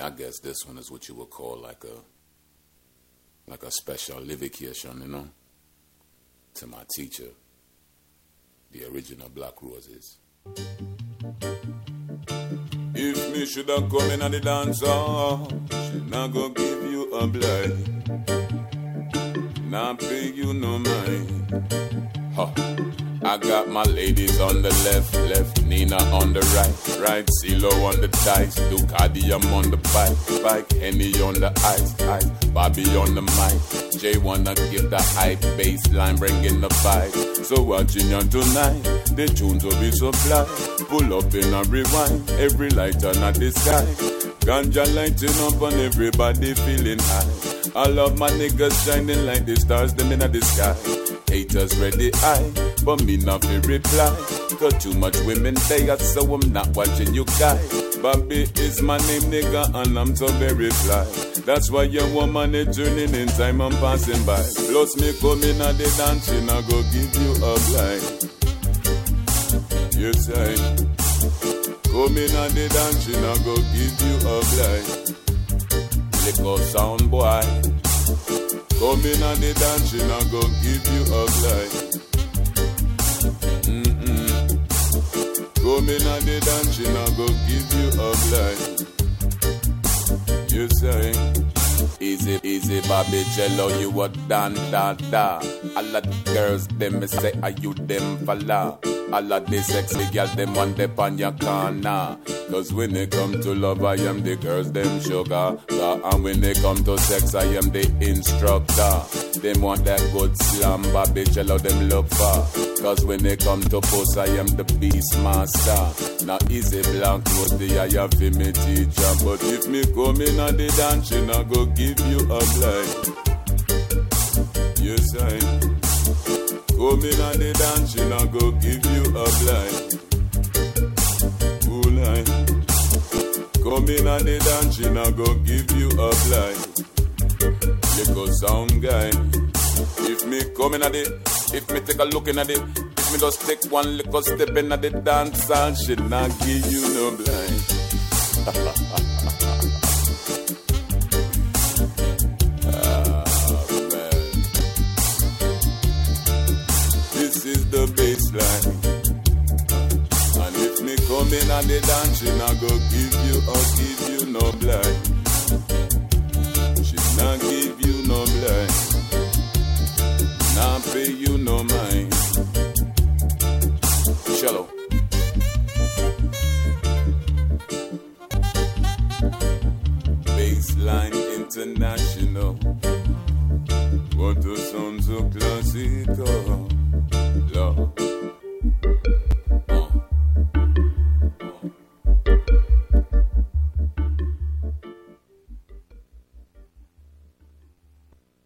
I guess this one is what you would call like a like a special livication, you know, to my teacher, the original Black Roses. If me shoulda come in at the dance she not go give you a blind, not pay you no mind. Huh. I got my ladies on the left, left, Nina on the right, right, CeeLo on the dice, Ducati I'm on the bike, bike, Henny on the ice, ice, Bobby on the mic, Jay wanna give the hype, baseline bringing the vibe. So watching you tonight, the tunes will be supply. Pull up in a rewind, every light on the sky. Ganja lighting up and everybody feeling high. I love my niggas shining like the stars, them in the sky. Haters ready eye, but me not be reply. Got too much women there, so I'm not watching you guys. Bobby is my name, nigga, and I'm so very fly. That's why your woman is turning in time I'm passing by. Plus me coming at the dancing, I go give you a blind. Yes, I. Coming at the dancing, I go give you a blind. Little sound boy. Come in and the dancing, I go give you a glide. Mm-mm. Come in and the dancing, I go give you a glide. You say, easy, easy, Bobby Jello, you a dan, da, da. All of girls, them say, are you them fella? All of the sexy girls, them want them on your corner. Cause when they come to love, I am the girls, them sugar. And when they come to sex, I am the instructor. Them want that good slam, Bobby Jello, them look for. Cause when they come to post, I am the beast master. Now easy black clothes, the I have to me teacher. But if me come in at the dancing, I go give you a blind. Yes, I. Come in and the dancing, I go give you a blind. Cool line. Come in and the dancing, I go give you a blind. Little sound guy. If me come in at it, if me take a look in at it, if me just take one little step in at the dance and she not give you no blind. baseline. And if me come in and the dancing, I go give you, I'll give you no blind. She not give you no blind. Not pay you no mind. Cello. Baseline International. What a sound so classical.